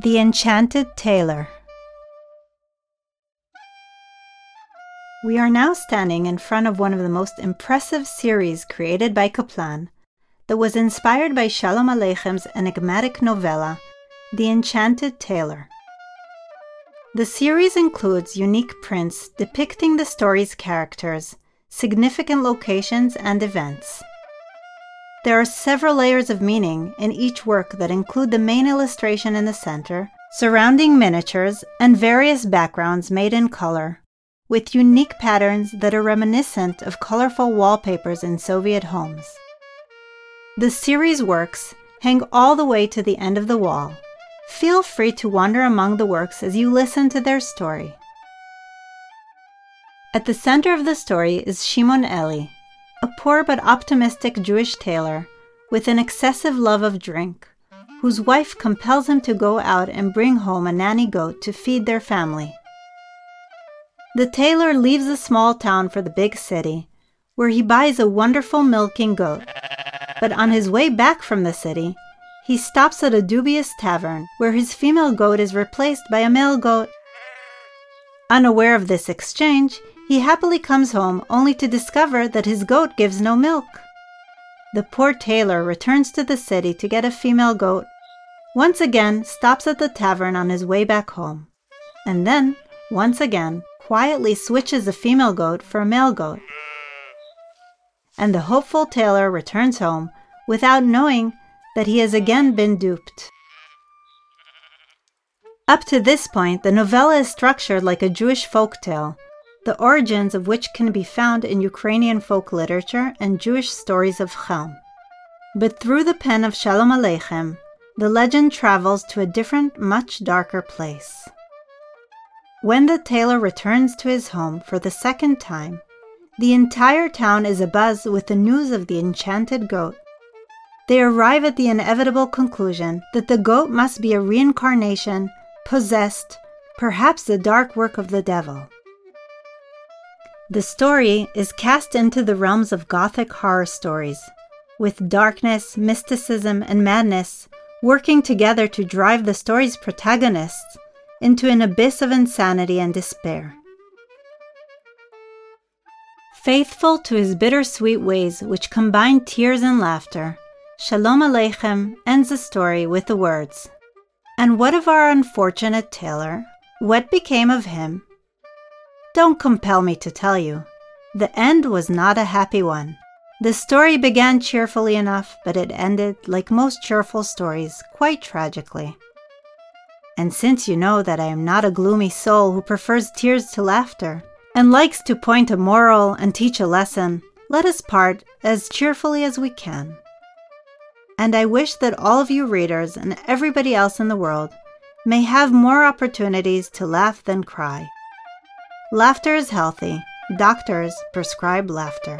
The Enchanted Tailor. We are now standing in front of one of the most impressive series created by Kaplan that was inspired by Shalom Aleichem's enigmatic novella, The Enchanted Tailor. The series includes unique prints depicting the story's characters, significant locations, and events. There are several layers of meaning in each work that include the main illustration in the center, surrounding miniatures, and various backgrounds made in color, with unique patterns that are reminiscent of colorful wallpapers in Soviet homes. The series works hang all the way to the end of the wall. Feel free to wander among the works as you listen to their story. At the center of the story is Shimon Eli, a poor but optimistic Jewish tailor with an excessive love of drink, whose wife compels him to go out and bring home a nanny goat to feed their family. The tailor leaves the small town for the big city, where he buys a wonderful milking goat. But on his way back from the city, he stops at a dubious tavern where his female goat is replaced by a male goat. Unaware of this exchange, he happily comes home only to discover that his goat gives no milk. The poor tailor returns to the city to get a female goat, once again stops at the tavern on his way back home, and then, once again, quietly switches a female goat for a male goat. And the hopeful tailor returns home without knowing that he has again been duped. Up to this point, the novella is structured like a Jewish folk tale the origins of which can be found in Ukrainian folk literature and Jewish stories of Chelm. But through the pen of Shalom Aleichem, the legend travels to a different, much darker place. When the tailor returns to his home for the second time, the entire town is abuzz with the news of the enchanted goat. They arrive at the inevitable conclusion that the goat must be a reincarnation, possessed, perhaps the dark work of the devil. The story is cast into the realms of Gothic horror stories, with darkness, mysticism, and madness working together to drive the story's protagonists into an abyss of insanity and despair. Faithful to his bittersweet ways, which combine tears and laughter, Shalom Aleichem ends the story with the words And what of our unfortunate tailor? What became of him? Don't compel me to tell you. The end was not a happy one. The story began cheerfully enough, but it ended, like most cheerful stories, quite tragically. And since you know that I am not a gloomy soul who prefers tears to laughter, and likes to point a moral and teach a lesson, let us part as cheerfully as we can. And I wish that all of you readers and everybody else in the world may have more opportunities to laugh than cry Laughter is healthy. Doctors prescribe laughter.